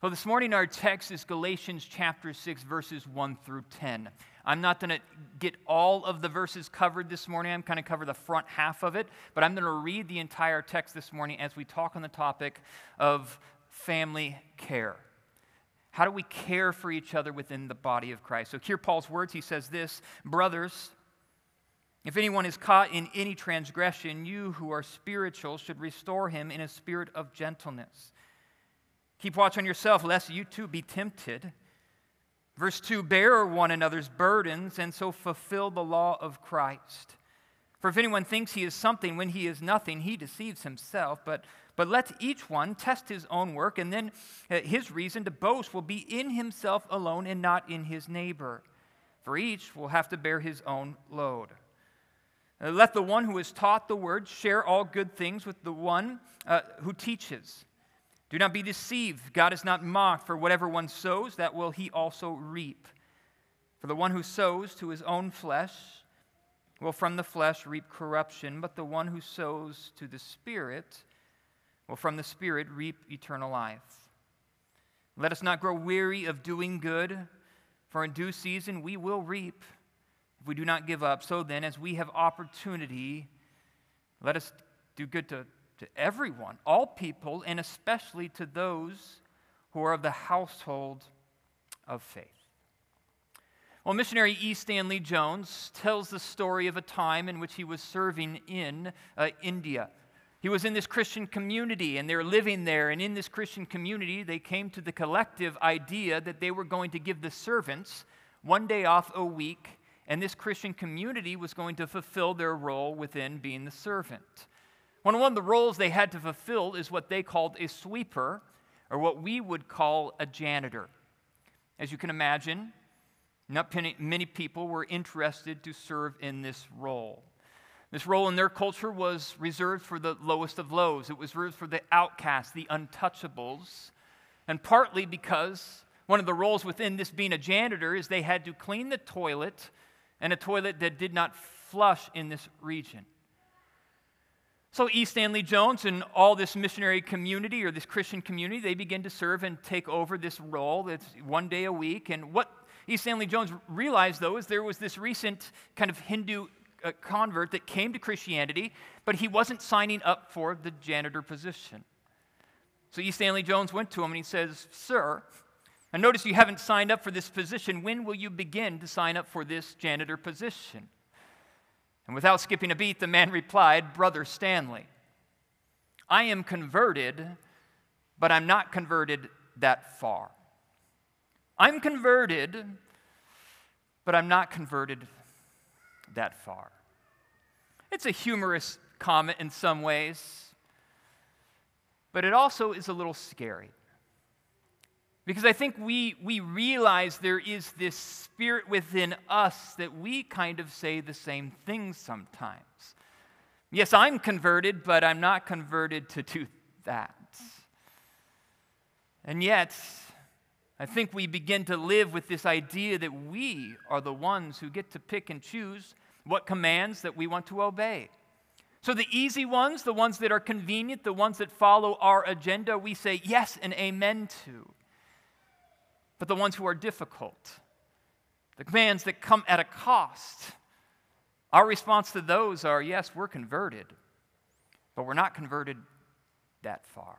Well, this morning our text is Galatians chapter 6, verses 1 through 10. I'm not going to get all of the verses covered this morning. I'm going to cover the front half of it, but I'm going to read the entire text this morning as we talk on the topic of family care. How do we care for each other within the body of Christ? So, hear Paul's words. He says this Brothers, if anyone is caught in any transgression, you who are spiritual should restore him in a spirit of gentleness. Keep watch on yourself, lest you too be tempted. Verse 2 Bear one another's burdens, and so fulfill the law of Christ. For if anyone thinks he is something when he is nothing, he deceives himself. But, but let each one test his own work, and then uh, his reason to boast will be in himself alone and not in his neighbor. For each will have to bear his own load. Uh, let the one who is taught the word share all good things with the one uh, who teaches. Do not be deceived. God is not mocked, for whatever one sows, that will he also reap. For the one who sows to his own flesh will from the flesh reap corruption, but the one who sows to the Spirit will from the Spirit reap eternal life. Let us not grow weary of doing good, for in due season we will reap if we do not give up. So then, as we have opportunity, let us do good to to everyone, all people, and especially to those who are of the household of faith. Well, missionary E. Stanley Jones tells the story of a time in which he was serving in uh, India. He was in this Christian community and they're living there. And in this Christian community, they came to the collective idea that they were going to give the servants one day off a week, and this Christian community was going to fulfill their role within being the servant. One of the roles they had to fulfill is what they called a sweeper, or what we would call a janitor. As you can imagine, not many people were interested to serve in this role. This role in their culture was reserved for the lowest of lows. It was reserved for the outcasts, the untouchables, and partly because one of the roles within this being a janitor is they had to clean the toilet and a toilet that did not flush in this region. So, E. Stanley Jones and all this missionary community or this Christian community, they begin to serve and take over this role that's one day a week. And what E. Stanley Jones realized, though, is there was this recent kind of Hindu uh, convert that came to Christianity, but he wasn't signing up for the janitor position. So, E. Stanley Jones went to him and he says, Sir, I notice you haven't signed up for this position. When will you begin to sign up for this janitor position? And without skipping a beat, the man replied, Brother Stanley, I am converted, but I'm not converted that far. I'm converted, but I'm not converted that far. It's a humorous comment in some ways, but it also is a little scary. Because I think we, we realize there is this spirit within us that we kind of say the same things sometimes. Yes, I'm converted, but I'm not converted to do that. And yet, I think we begin to live with this idea that we are the ones who get to pick and choose what commands that we want to obey. So, the easy ones, the ones that are convenient, the ones that follow our agenda, we say yes and amen to but the ones who are difficult, the commands that come at a cost. Our response to those are yes, we're converted, but we're not converted that far.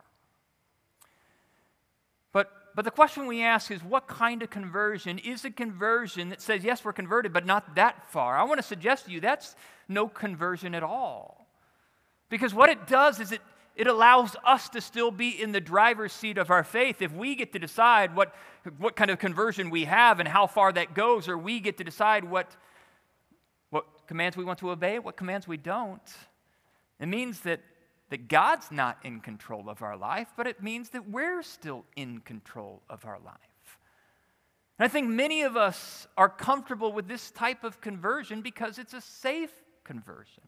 But, but the question we ask is what kind of conversion is a conversion that says, yes, we're converted, but not that far? I want to suggest to you that's no conversion at all. Because what it does is it, it allows us to still be in the driver's seat of our faith. If we get to decide what, what kind of conversion we have and how far that goes, or we get to decide what, what commands we want to obey, what commands we don't, it means that, that God's not in control of our life, but it means that we're still in control of our life. And I think many of us are comfortable with this type of conversion because it's a safe conversion.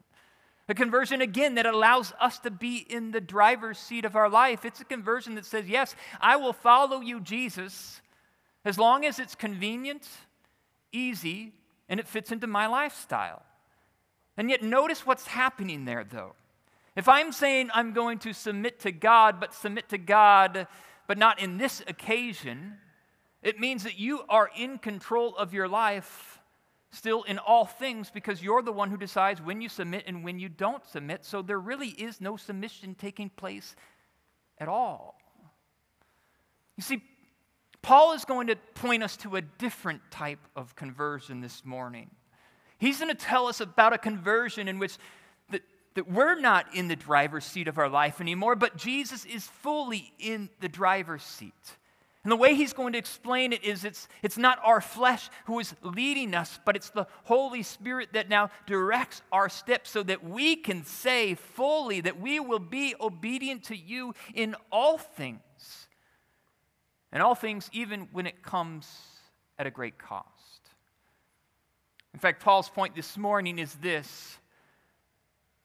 A conversion, again, that allows us to be in the driver's seat of our life. It's a conversion that says, Yes, I will follow you, Jesus, as long as it's convenient, easy, and it fits into my lifestyle. And yet, notice what's happening there, though. If I'm saying I'm going to submit to God, but submit to God, but not in this occasion. It means that you are in control of your life still in all things because you're the one who decides when you submit and when you don't submit. So there really is no submission taking place at all. You see, Paul is going to point us to a different type of conversion this morning. He's going to tell us about a conversion in which that, that we're not in the driver's seat of our life anymore, but Jesus is fully in the driver's seat. And the way he's going to explain it is it's, it's not our flesh who is leading us, but it's the Holy Spirit that now directs our steps so that we can say fully that we will be obedient to you in all things. And all things, even when it comes at a great cost. In fact, Paul's point this morning is this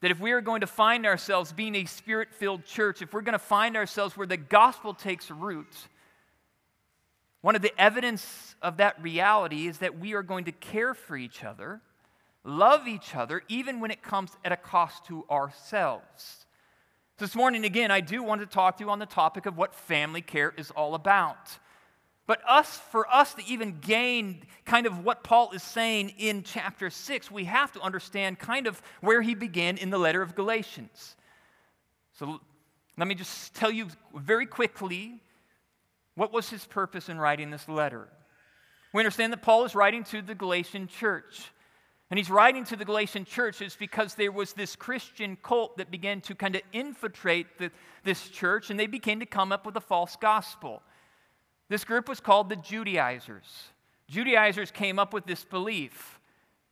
that if we are going to find ourselves being a spirit filled church, if we're going to find ourselves where the gospel takes root, one of the evidence of that reality is that we are going to care for each other, love each other, even when it comes at a cost to ourselves. This morning, again, I do want to talk to you on the topic of what family care is all about. But us, for us to even gain kind of what Paul is saying in chapter 6, we have to understand kind of where he began in the letter of Galatians. So let me just tell you very quickly what was his purpose in writing this letter. We understand that Paul is writing to the Galatian church. And he's writing to the Galatian churches because there was this Christian cult that began to kind of infiltrate the, this church, and they began to come up with a false gospel. This group was called the Judaizers. Judaizers came up with this belief.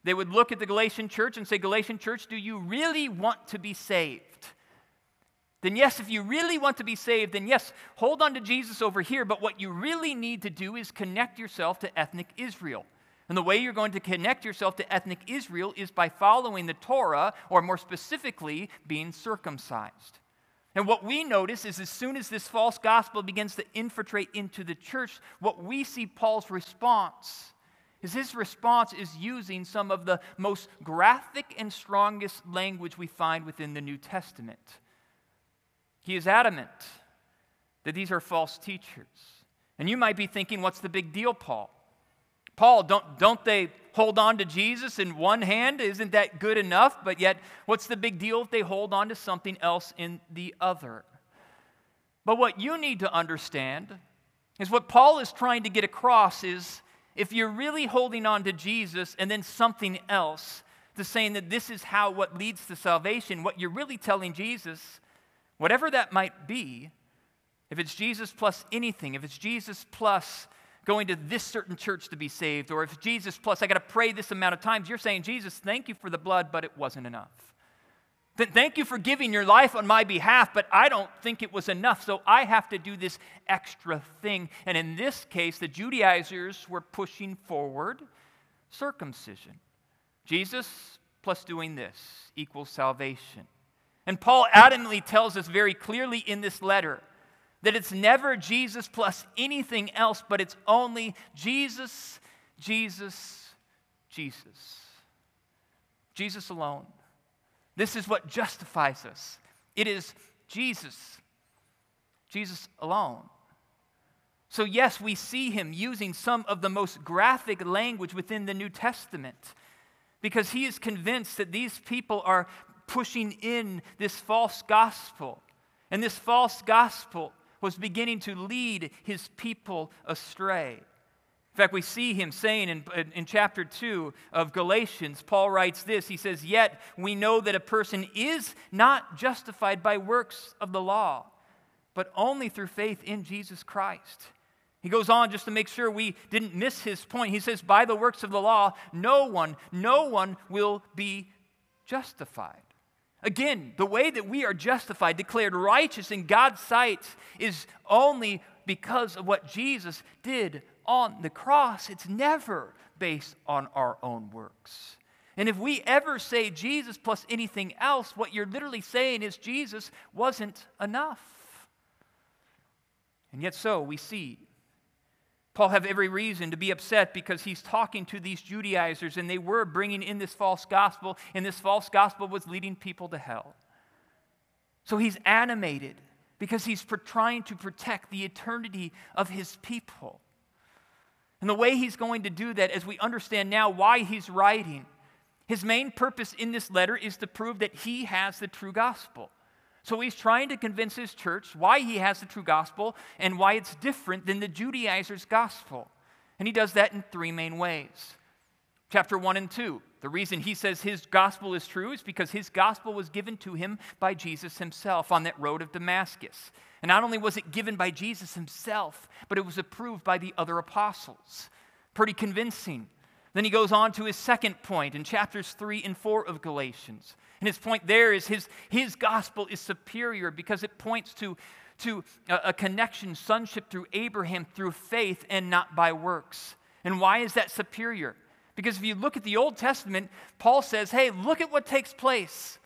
They would look at the Galatian church and say, Galatian church, do you really want to be saved? Then, yes, if you really want to be saved, then yes, hold on to Jesus over here. But what you really need to do is connect yourself to ethnic Israel. And the way you're going to connect yourself to ethnic Israel is by following the Torah, or more specifically, being circumcised. And what we notice is as soon as this false gospel begins to infiltrate into the church, what we see Paul's response is his response is using some of the most graphic and strongest language we find within the New Testament. He is adamant that these are false teachers. And you might be thinking, what's the big deal, Paul? Paul, don't, don't they hold on to Jesus in one hand? Isn't that good enough? But yet, what's the big deal if they hold on to something else in the other? But what you need to understand is what Paul is trying to get across is if you're really holding on to Jesus and then something else, to saying that this is how what leads to salvation, what you're really telling Jesus, whatever that might be, if it's Jesus plus anything, if it's Jesus plus going to this certain church to be saved, or if Jesus plus I got to pray this amount of times, you're saying, Jesus, thank you for the blood, but it wasn't enough. Then Thank you for giving your life on my behalf, but I don't think it was enough, so I have to do this extra thing. And in this case, the Judaizers were pushing forward circumcision. Jesus plus doing this equals salvation. And Paul adamantly tells us very clearly in this letter that it's never Jesus plus anything else, but it's only Jesus, Jesus, Jesus. Jesus alone. This is what justifies us. It is Jesus, Jesus alone. So, yes, we see him using some of the most graphic language within the New Testament because he is convinced that these people are pushing in this false gospel. And this false gospel was beginning to lead his people astray. In fact, we see him saying in, in chapter 2 of Galatians, Paul writes this. He says, Yet we know that a person is not justified by works of the law, but only through faith in Jesus Christ. He goes on just to make sure we didn't miss his point. He says, By the works of the law, no one, no one will be justified. Again, the way that we are justified, declared righteous in God's sight, is only because of what Jesus did on the cross. It's never based on our own works. And if we ever say Jesus plus anything else, what you're literally saying is Jesus wasn't enough. And yet, so we see Paul have every reason to be upset because he's talking to these Judaizers and they were bringing in this false gospel, and this false gospel was leading people to hell. So he's animated because he's trying to protect the eternity of his people. And the way he's going to do that, as we understand now why he's writing, his main purpose in this letter is to prove that he has the true gospel. So he's trying to convince his church why he has the true gospel and why it's different than the Judaizers' gospel. And he does that in three main ways. Chapter 1 and 2. The reason he says his gospel is true is because his gospel was given to him by Jesus himself on that road of Damascus. And not only was it given by Jesus himself, but it was approved by the other apostles. Pretty convincing. Then he goes on to his second point in chapters 3 and 4 of Galatians. And his point there is his, his gospel is superior because it points to to a, a connection, sonship through Abraham through faith and not by works. And why is that superior? Because if you look at the Old Testament, Paul says, hey, look at what takes place.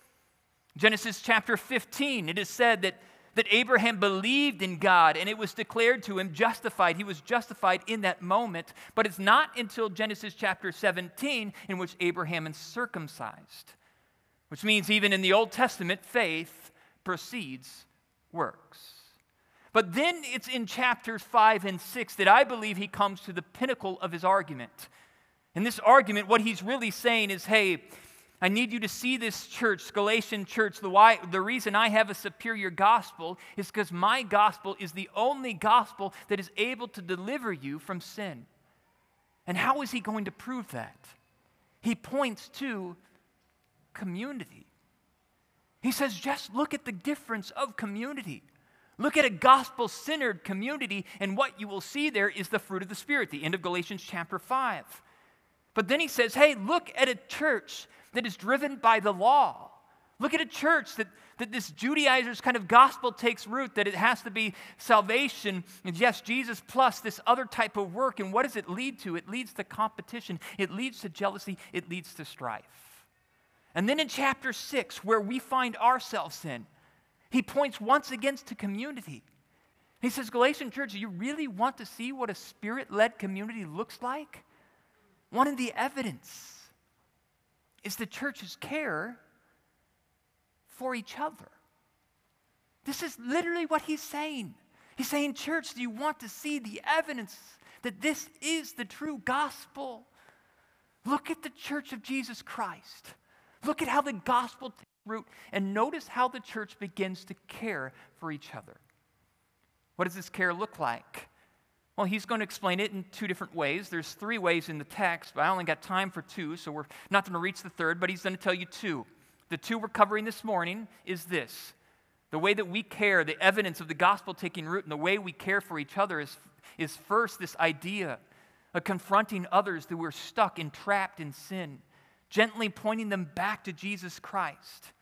Genesis chapter 15, it is said that, that Abraham believed in God and it was declared to him justified. He was justified in that moment, but it's not until Genesis chapter 17 in which Abraham is circumcised, which means even in the Old Testament, faith precedes works. But then it's in chapters 5 and 6 that I believe he comes to the pinnacle of his argument. In this argument, what he's really saying is hey, I need you to see this church, Galatian church. The, why, the reason I have a superior gospel is because my gospel is the only gospel that is able to deliver you from sin. And how is he going to prove that? He points to community. He says, just look at the difference of community. Look at a gospel centered community, and what you will see there is the fruit of the Spirit, the end of Galatians chapter 5. But then he says, hey, look at a church that is driven by the law. Look at a church that, that this Judaizer's kind of gospel takes root, that it has to be salvation, and yes, Jesus plus this other type of work. And what does it lead to? It leads to competition, it leads to jealousy, it leads to strife. And then in chapter 6, where we find ourselves in, he points once again to community. He says, Galatian church, you really want to see what a spirit led community looks like? One of the evidence is the church's care for each other. This is literally what he's saying. He's saying, Church, do you want to see the evidence that this is the true gospel? Look at the church of Jesus Christ. Look at how the gospel takes root. And notice how the church begins to care for each other. What does this care look like? Well, he's going to explain it in two different ways. There's three ways in the text, but I only got time for two, so we're not going to reach the third, but he's going to tell you two. The two we're covering this morning is this the way that we care, the evidence of the gospel taking root, and the way we care for each other is, is first this idea of confronting others who are stuck and trapped in sin, gently pointing them back to Jesus Christ.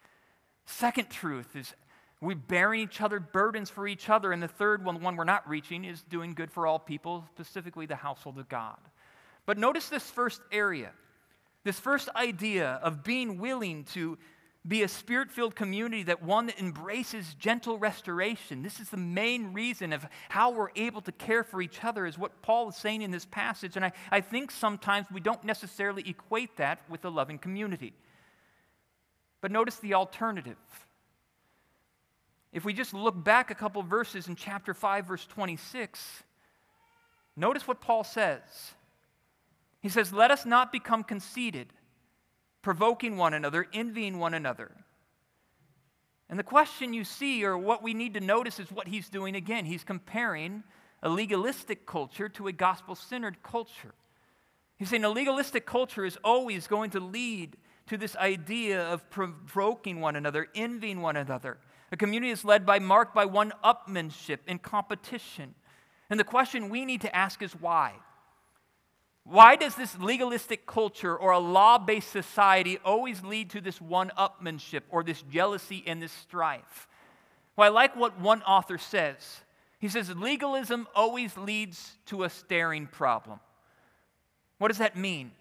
Second truth is we bearing each other burdens for each other. And the third one, one we're not reaching, is doing good for all people, specifically the household of God. But notice this first area, this first idea of being willing to be a spirit filled community that one that embraces gentle restoration. This is the main reason of how we're able to care for each other, is what Paul is saying in this passage. And I, I think sometimes we don't necessarily equate that with a loving community. But notice the alternative. If we just look back a couple verses in chapter 5, verse 26, notice what Paul says. He says, Let us not become conceited, provoking one another, envying one another. And the question you see, or what we need to notice, is what he's doing again. He's comparing a legalistic culture to a gospel centered culture. He's saying a legalistic culture is always going to lead to this idea of provoking one another, envying one another. A community is led by, marked by one upmanship and competition. And the question we need to ask is why? Why does this legalistic culture or a law based society always lead to this one upmanship or this jealousy and this strife? Well, I like what one author says. He says, legalism always leads to a staring problem. What does that mean?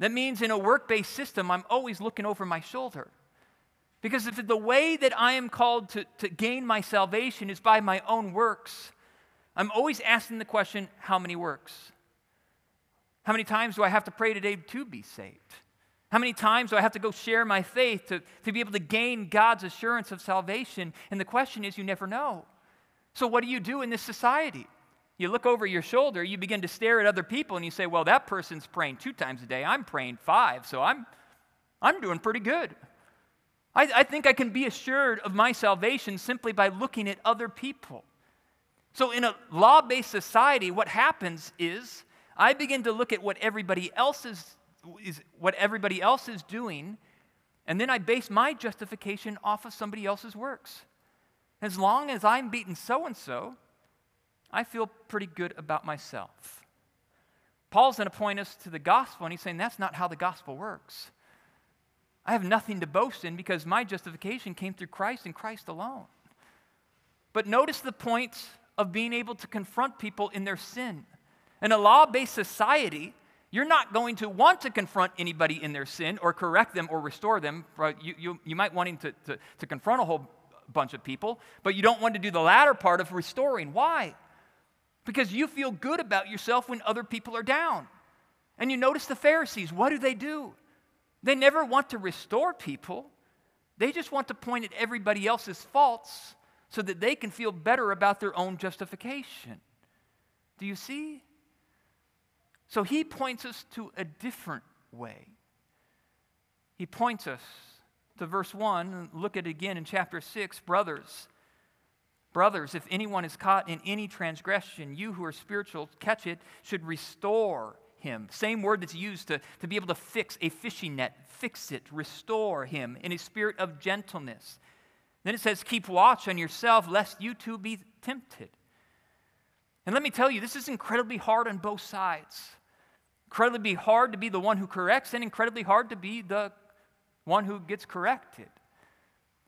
That means in a work based system, I'm always looking over my shoulder. Because if the way that I am called to, to gain my salvation is by my own works, I'm always asking the question how many works? How many times do I have to pray today to be saved? How many times do I have to go share my faith to, to be able to gain God's assurance of salvation? And the question is, you never know. So, what do you do in this society? You look over your shoulder, you begin to stare at other people, and you say, Well, that person's praying two times a day. I'm praying five, so I'm, I'm doing pretty good. I, I think I can be assured of my salvation simply by looking at other people. So, in a law based society, what happens is I begin to look at what everybody else is, is, what everybody else is doing, and then I base my justification off of somebody else's works. As long as I'm beating so and so, I feel pretty good about myself. Paul's going to point us to the gospel, and he's saying that's not how the gospel works. I have nothing to boast in because my justification came through Christ and Christ alone. But notice the point of being able to confront people in their sin. In a law based society, you're not going to want to confront anybody in their sin or correct them or restore them. You, you, you might want to, to, to confront a whole bunch of people, but you don't want to do the latter part of restoring. Why? Because you feel good about yourself when other people are down. And you notice the Pharisees, what do they do? They never want to restore people, they just want to point at everybody else's faults so that they can feel better about their own justification. Do you see? So he points us to a different way. He points us to verse 1. Look at it again in chapter 6. Brothers, brothers, if anyone is caught in any transgression, you who are spiritual, catch it, should restore him. Same word that's used to, to be able to fix a fishing net. Fix it, restore him in a spirit of gentleness. Then it says, Keep watch on yourself, lest you too be tempted. And let me tell you, this is incredibly hard on both sides incredibly hard to be the one who corrects and incredibly hard to be the one who gets corrected.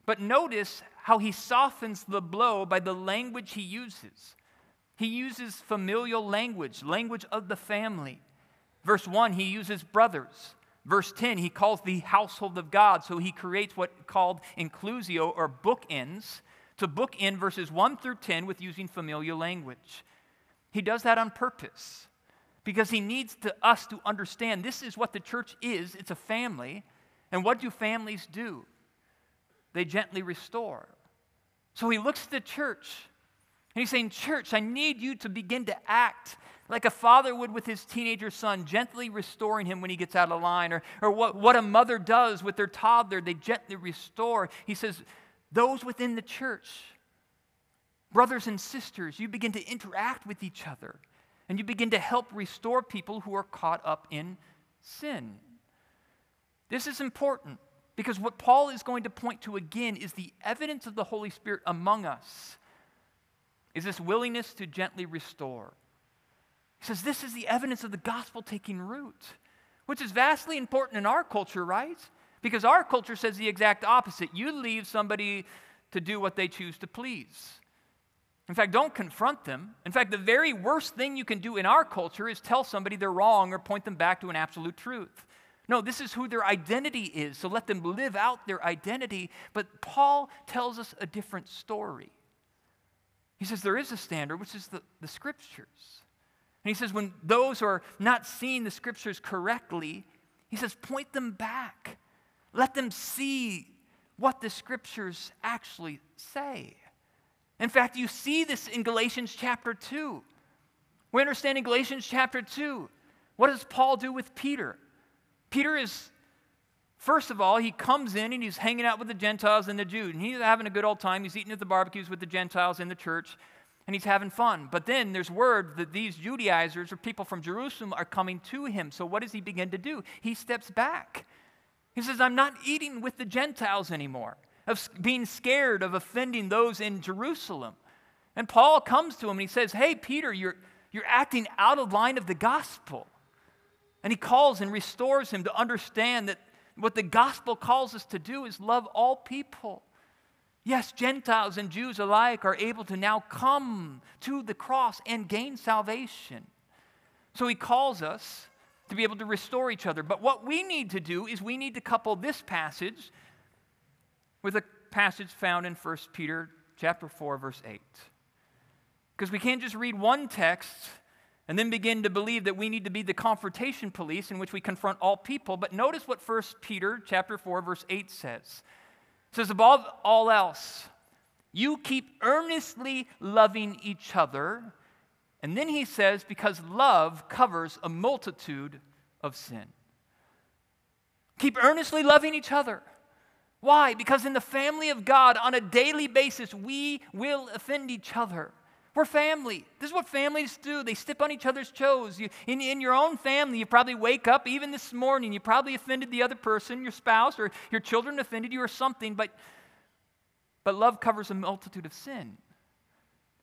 But notice how he softens the blow by the language he uses. He uses familial language, language of the family. Verse 1, he uses brothers. Verse 10, he calls the household of God. So he creates what called inclusio or bookends to bookend verses 1 through 10 with using familial language. He does that on purpose because he needs to, us to understand this is what the church is it's a family. And what do families do? They gently restore. So he looks at the church and he's saying, Church, I need you to begin to act like a father would with his teenager son, gently restoring him when he gets out of line, or, or what, what a mother does with their toddler, they gently restore. He says, Those within the church, brothers and sisters, you begin to interact with each other and you begin to help restore people who are caught up in sin. This is important because what Paul is going to point to again is the evidence of the Holy Spirit among us is this willingness to gently restore. He says this is the evidence of the gospel taking root, which is vastly important in our culture, right? Because our culture says the exact opposite. You leave somebody to do what they choose to please. In fact, don't confront them. In fact, the very worst thing you can do in our culture is tell somebody they're wrong or point them back to an absolute truth. No, this is who their identity is, so let them live out their identity. But Paul tells us a different story. He says there is a standard, which is the, the scriptures. And he says when those who are not seeing the scriptures correctly, he says point them back. Let them see what the scriptures actually say. In fact, you see this in Galatians chapter 2. We understand in Galatians chapter 2, what does Paul do with Peter? Peter is, first of all, he comes in and he's hanging out with the Gentiles and the Jews, and he's having a good old time. He's eating at the barbecues with the Gentiles in the church, and he's having fun. But then there's word that these Judaizers or people from Jerusalem are coming to him. So what does he begin to do? He steps back. He says, I'm not eating with the Gentiles anymore of being scared of offending those in Jerusalem. And Paul comes to him and he says, Hey, Peter, you're, you're acting out of line of the gospel. And he calls and restores him to understand that what the gospel calls us to do is love all people. Yes, Gentiles and Jews alike are able to now come to the cross and gain salvation. So he calls us to be able to restore each other. But what we need to do is we need to couple this passage with a passage found in 1 Peter chapter 4 verse 8. Because we can't just read one text and then begin to believe that we need to be the confrontation police in which we confront all people, but notice what 1 Peter chapter 4 verse 8 says. Says above all else, You keep earnestly loving each other. And then he says, because love covers a multitude of sin. Keep earnestly loving each other. Why? Because in the family of God, on a daily basis, we will offend each other. We're family. This is what families do. They step on each other's toes. You, in, in your own family, you probably wake up, even this morning, you probably offended the other person, your spouse, or your children offended you, or something, but, but love covers a multitude of sin.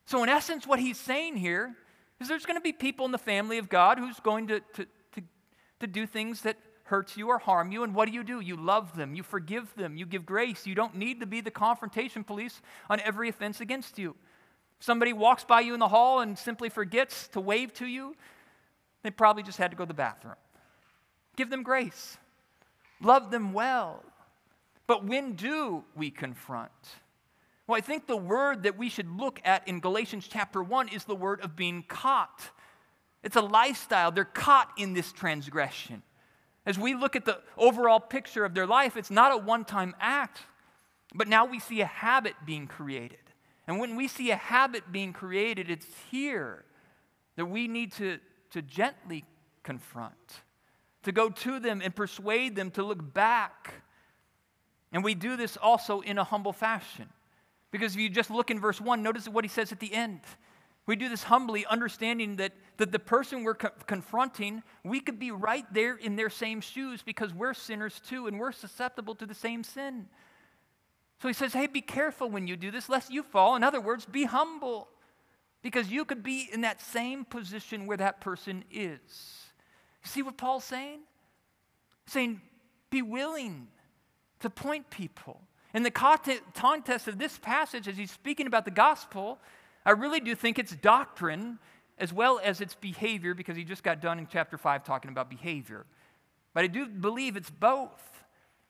So, in essence, what he's saying here is there's going to be people in the family of God who's going to, to, to, to do things that hurts you or harm you and what do you do you love them you forgive them you give grace you don't need to be the confrontation police on every offense against you somebody walks by you in the hall and simply forgets to wave to you, they probably just had to go to the bathroom. Give them grace, love them well. But when do we confront? Well, I think the word that we should look at in Galatians chapter 1 is the word of being caught. It's a lifestyle. They're caught in this transgression. As we look at the overall picture of their life, it's not a one time act, but now we see a habit being created. And when we see a habit being created, it's here that we need to, to gently confront, to go to them and persuade them to look back. And we do this also in a humble fashion. Because if you just look in verse 1, notice what he says at the end. We do this humbly, understanding that, that the person we're co- confronting, we could be right there in their same shoes because we're sinners too and we're susceptible to the same sin. So he says, hey, be careful when you do this, lest you fall. In other words, be humble, because you could be in that same position where that person is. You see what Paul's saying? He's saying, be willing to point people. In the context of this passage, as he's speaking about the gospel, I really do think it's doctrine as well as its behavior, because he just got done in chapter 5 talking about behavior. But I do believe it's both.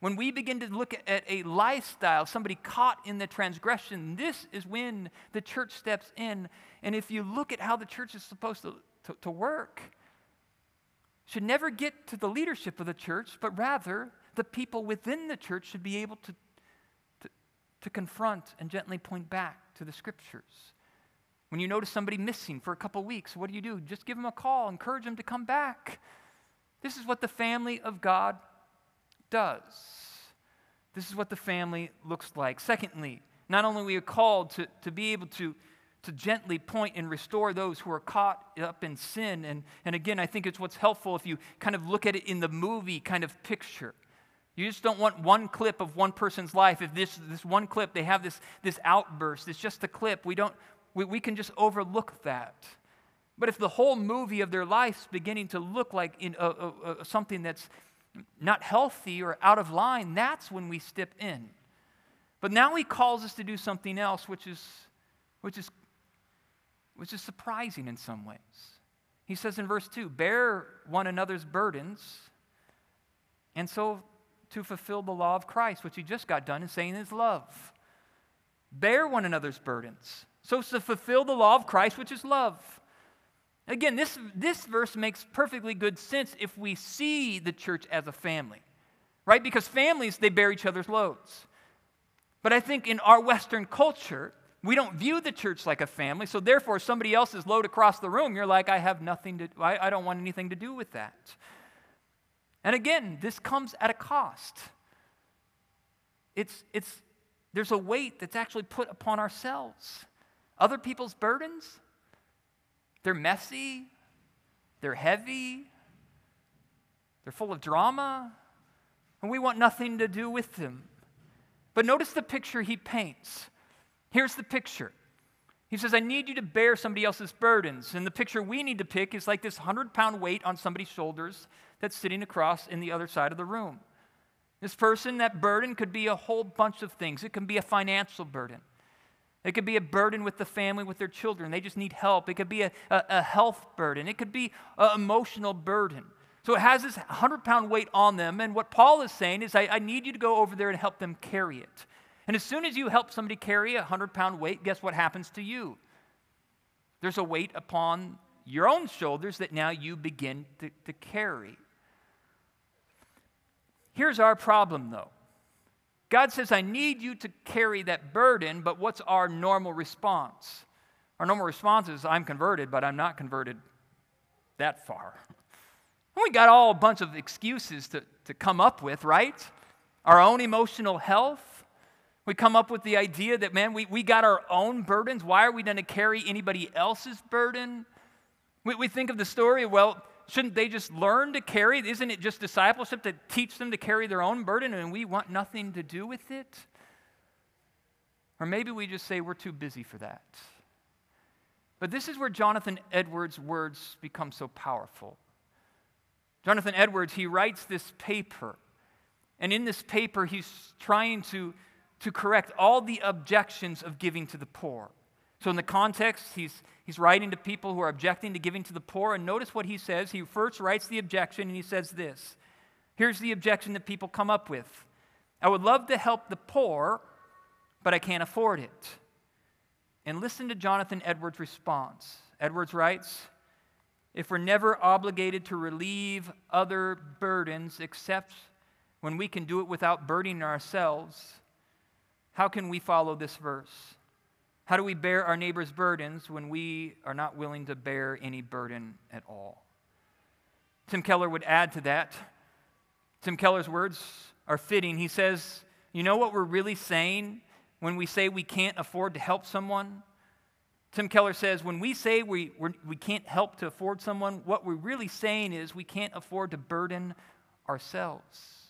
When we begin to look at a lifestyle, somebody caught in the transgression, this is when the church steps in. And if you look at how the church is supposed to, to, to work, should never get to the leadership of the church, but rather the people within the church should be able to, to, to confront and gently point back to the scriptures. When you notice somebody missing for a couple weeks, what do you do? Just give them a call, encourage them to come back. This is what the family of God does. This is what the family looks like. Secondly, not only are we called to, to be able to, to gently point and restore those who are caught up in sin. And, and again, I think it's what's helpful if you kind of look at it in the movie kind of picture. You just don't want one clip of one person's life. If this, this one clip, they have this, this outburst, it's just a clip. We, don't, we, we can just overlook that. But if the whole movie of their life's beginning to look like in, uh, uh, uh, something that's not healthy or out of line, that's when we step in. But now he calls us to do something else, which is, which is, which is surprising in some ways. He says in verse 2 Bear one another's burdens, and so to fulfill the law of Christ, which he just got done in saying is love. Bear one another's burdens. So to fulfill the law of Christ, which is love. Again, this, this verse makes perfectly good sense if we see the church as a family, right? Because families, they bear each other's loads. But I think in our Western culture, we don't view the church like a family, so therefore, somebody else's load across the room, you're like, I have nothing to, I, I don't want anything to do with that. And again, this comes at a cost. It's, it's, there's a weight that's actually put upon ourselves. Other people's burdens, they're messy, they're heavy, they're full of drama, and we want nothing to do with them. But notice the picture he paints. Here's the picture. He says, I need you to bear somebody else's burdens. And the picture we need to pick is like this 100 pound weight on somebody's shoulders that's sitting across in the other side of the room. This person, that burden could be a whole bunch of things. It can be a financial burden, it could be a burden with the family, with their children. They just need help. It could be a, a, a health burden. It could be an emotional burden. So it has this 100 pound weight on them. And what Paul is saying is, I, I need you to go over there and help them carry it. And as soon as you help somebody carry a 100 pound weight, guess what happens to you? There's a weight upon your own shoulders that now you begin to, to carry. Here's our problem, though God says, I need you to carry that burden, but what's our normal response? Our normal response is, I'm converted, but I'm not converted that far. And we got all a bunch of excuses to, to come up with, right? Our own emotional health. We come up with the idea that, man, we, we got our own burdens. Why are we going to carry anybody else's burden? We, we think of the story, well, shouldn't they just learn to carry? Isn't it just discipleship to teach them to carry their own burden and we want nothing to do with it? Or maybe we just say we're too busy for that. But this is where Jonathan Edwards' words become so powerful. Jonathan Edwards, he writes this paper. And in this paper, he's trying to, to correct all the objections of giving to the poor. So, in the context, he's, he's writing to people who are objecting to giving to the poor. And notice what he says. He first writes the objection and he says this Here's the objection that people come up with I would love to help the poor, but I can't afford it. And listen to Jonathan Edwards' response. Edwards writes If we're never obligated to relieve other burdens except when we can do it without burdening ourselves, how can we follow this verse? How do we bear our neighbor's burdens when we are not willing to bear any burden at all? Tim Keller would add to that. Tim Keller's words are fitting. He says, You know what we're really saying when we say we can't afford to help someone? Tim Keller says, When we say we, we're, we can't help to afford someone, what we're really saying is we can't afford to burden ourselves.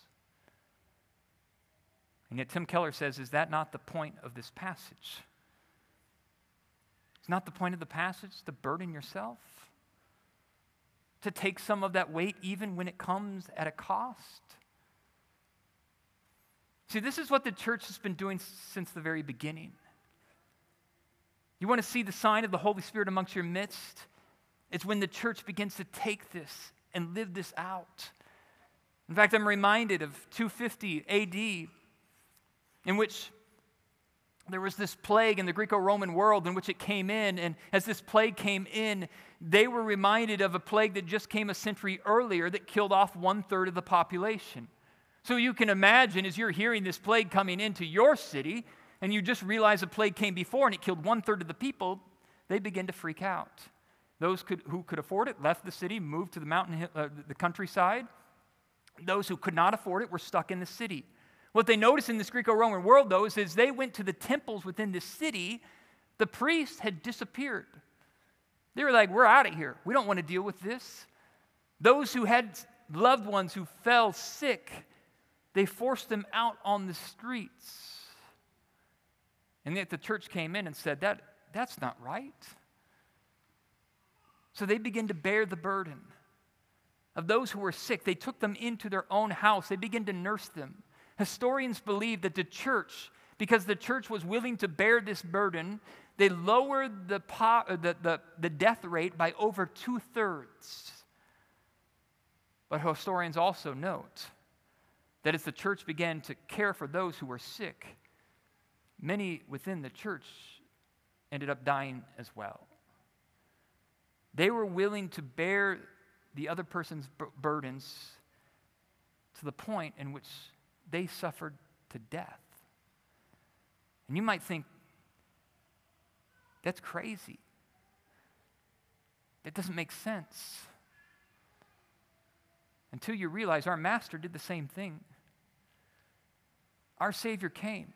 And yet, Tim Keller says, Is that not the point of this passage? It's not the point of the passage to burden yourself, to take some of that weight even when it comes at a cost. See, this is what the church has been doing since the very beginning. You want to see the sign of the Holy Spirit amongst your midst? It's when the church begins to take this and live this out. In fact, I'm reminded of 250 AD, in which there was this plague in the Greco Roman world in which it came in. And as this plague came in, they were reminded of a plague that just came a century earlier that killed off one third of the population. So you can imagine as you're hearing this plague coming into your city, and you just realize a plague came before and it killed one third of the people, they begin to freak out. Those could, who could afford it left the city, moved to the mountain, uh, the countryside. Those who could not afford it were stuck in the city. What they noticed in this Greco Roman world, though, is as they went to the temples within the city, the priests had disappeared. They were like, We're out of here. We don't want to deal with this. Those who had loved ones who fell sick, they forced them out on the streets. And yet the church came in and said, that, That's not right. So they began to bear the burden of those who were sick. They took them into their own house, they began to nurse them. Historians believe that the church, because the church was willing to bear this burden, they lowered the, po- uh, the, the, the death rate by over two thirds. But historians also note that as the church began to care for those who were sick, many within the church ended up dying as well. They were willing to bear the other person's burdens to the point in which they suffered to death. And you might think, that's crazy. That doesn't make sense. Until you realize our Master did the same thing. Our Savior came,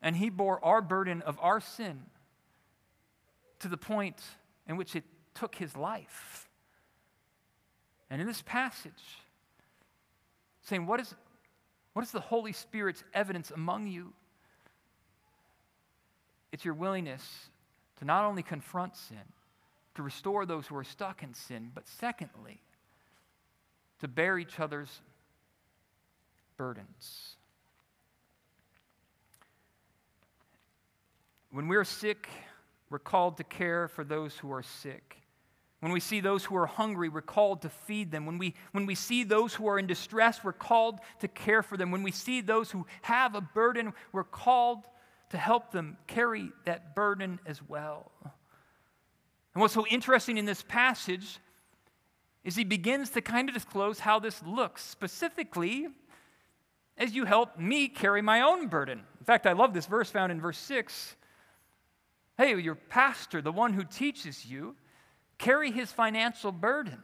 and He bore our burden of our sin to the point in which it took His life. And in this passage, saying, What is, what is the Holy Spirit's evidence among you? It's your willingness to not only confront sin, to restore those who are stuck in sin, but secondly, to bear each other's burdens. When we're sick, we're called to care for those who are sick. When we see those who are hungry, we're called to feed them. When we, when we see those who are in distress, we're called to care for them. When we see those who have a burden, we're called to help them carry that burden as well. And what's so interesting in this passage is he begins to kind of disclose how this looks. Specifically, as you help me carry my own burden. In fact, I love this verse found in verse 6. Hey, your pastor, the one who teaches you, carry his financial burden.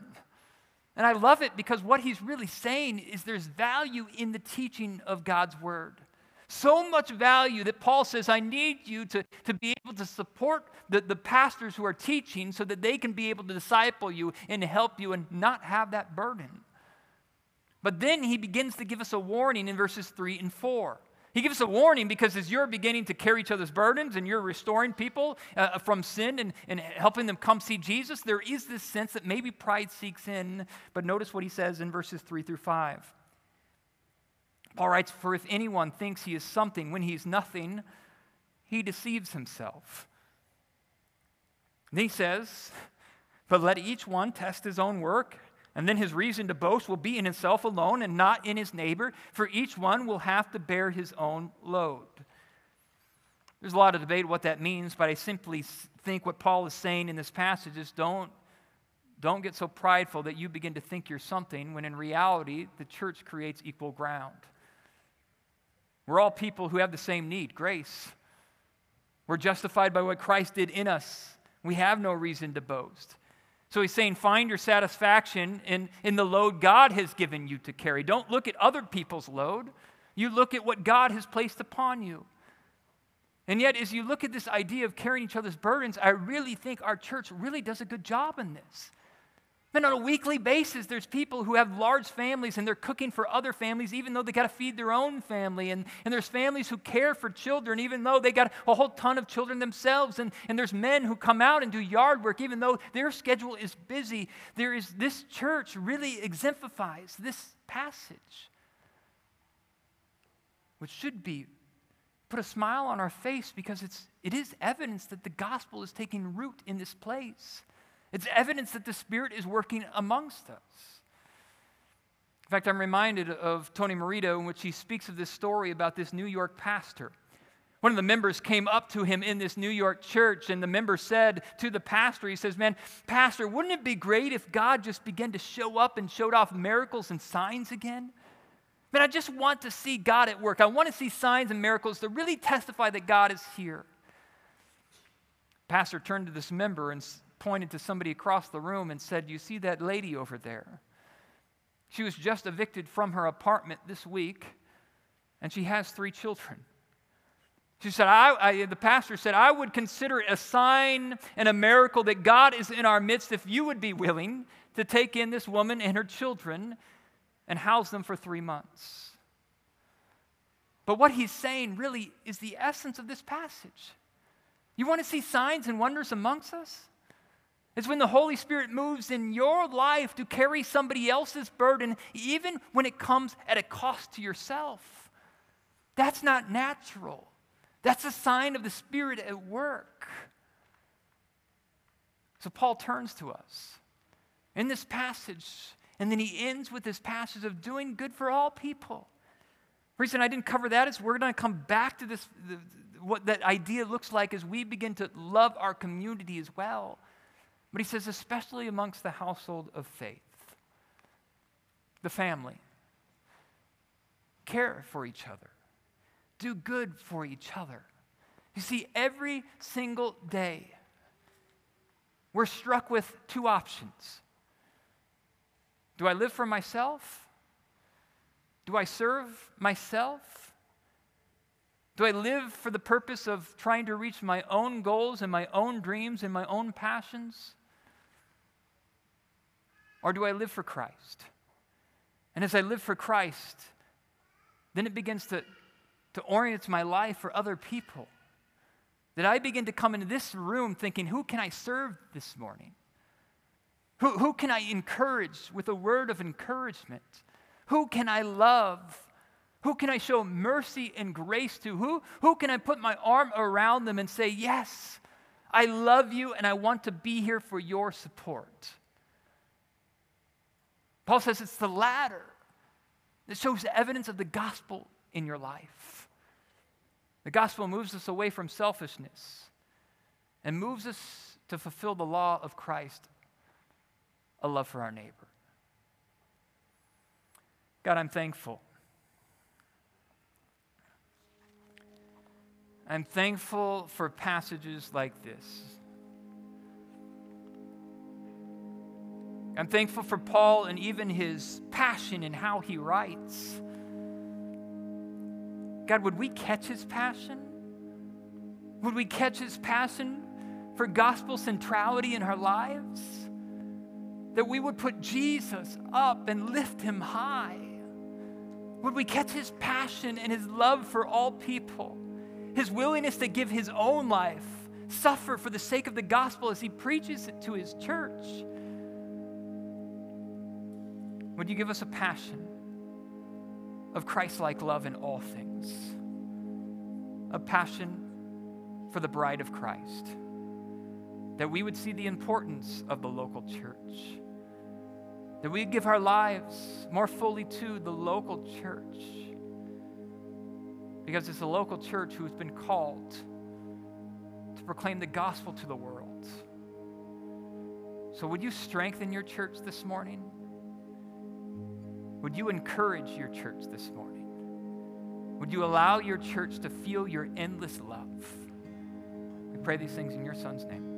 And I love it because what he's really saying is there's value in the teaching of God's word. So much value that Paul says, I need you to, to be able to support the, the pastors who are teaching so that they can be able to disciple you and help you and not have that burden. But then he begins to give us a warning in verses 3 and 4. He gives a warning because as you're beginning to carry each other's burdens and you're restoring people uh, from sin and, and helping them come see Jesus, there is this sense that maybe pride seeks in. But notice what he says in verses 3 through 5. Paul writes, For if anyone thinks he is something when he's nothing, he deceives himself. Then he says, But let each one test his own work and then his reason to boast will be in himself alone and not in his neighbor, for each one will have to bear his own load. There's a lot of debate what that means, but I simply think what Paul is saying in this passage is don't, don't get so prideful that you begin to think you're something when in reality the church creates equal ground. We're all people who have the same need grace. We're justified by what Christ did in us. We have no reason to boast. So he's saying, find your satisfaction in, in the load God has given you to carry. Don't look at other people's load. You look at what God has placed upon you. And yet, as you look at this idea of carrying each other's burdens, I really think our church really does a good job in this. Then on a weekly basis, there's people who have large families and they're cooking for other families, even though they got to feed their own family. And, and there's families who care for children, even though they got a whole ton of children themselves. And, and there's men who come out and do yard work, even though their schedule is busy. There is this church really exemplifies this passage, which should be put a smile on our face because it's, it is evidence that the gospel is taking root in this place. It's evidence that the Spirit is working amongst us. In fact, I'm reminded of Tony Merida, in which he speaks of this story about this New York pastor. One of the members came up to him in this New York church, and the member said to the pastor, He says, Man, Pastor, wouldn't it be great if God just began to show up and showed off miracles and signs again? Man, I just want to see God at work. I want to see signs and miracles to really testify that God is here. Pastor turned to this member and pointed to somebody across the room and said, You see that lady over there? She was just evicted from her apartment this week, and she has three children. She said, I, I, the pastor said, I would consider it a sign and a miracle that God is in our midst if you would be willing to take in this woman and her children and house them for three months. But what he's saying really is the essence of this passage. You want to see signs and wonders amongst us? It's when the Holy Spirit moves in your life to carry somebody else's burden, even when it comes at a cost to yourself. That's not natural. That's a sign of the Spirit at work. So Paul turns to us in this passage, and then he ends with this passage of doing good for all people. The reason I didn't cover that is we're going to come back to this, the, what that idea looks like as we begin to love our community as well. But he says, especially amongst the household of faith, the family. Care for each other, do good for each other. You see, every single day, we're struck with two options. Do I live for myself? Do I serve myself? Do I live for the purpose of trying to reach my own goals and my own dreams and my own passions? Or do I live for Christ? And as I live for Christ, then it begins to, to orient my life for other people. That I begin to come into this room thinking, who can I serve this morning? Who, who can I encourage with a word of encouragement? Who can I love? Who can I show mercy and grace to? Who, who can I put my arm around them and say, Yes, I love you and I want to be here for your support? Paul says it's the latter that shows the evidence of the gospel in your life. The gospel moves us away from selfishness and moves us to fulfill the law of Christ, a love for our neighbor. God, I'm thankful. I'm thankful for passages like this. I'm thankful for Paul and even his passion in how he writes. God, would we catch his passion? Would we catch his passion for gospel centrality in our lives? That we would put Jesus up and lift him high? Would we catch his passion and his love for all people? His willingness to give his own life, suffer for the sake of the gospel as he preaches it to his church? Would you give us a passion of Christ like love in all things? A passion for the bride of Christ. That we would see the importance of the local church. That we give our lives more fully to the local church. Because it's the local church who has been called to proclaim the gospel to the world. So, would you strengthen your church this morning? Would you encourage your church this morning? Would you allow your church to feel your endless love? We pray these things in your son's name.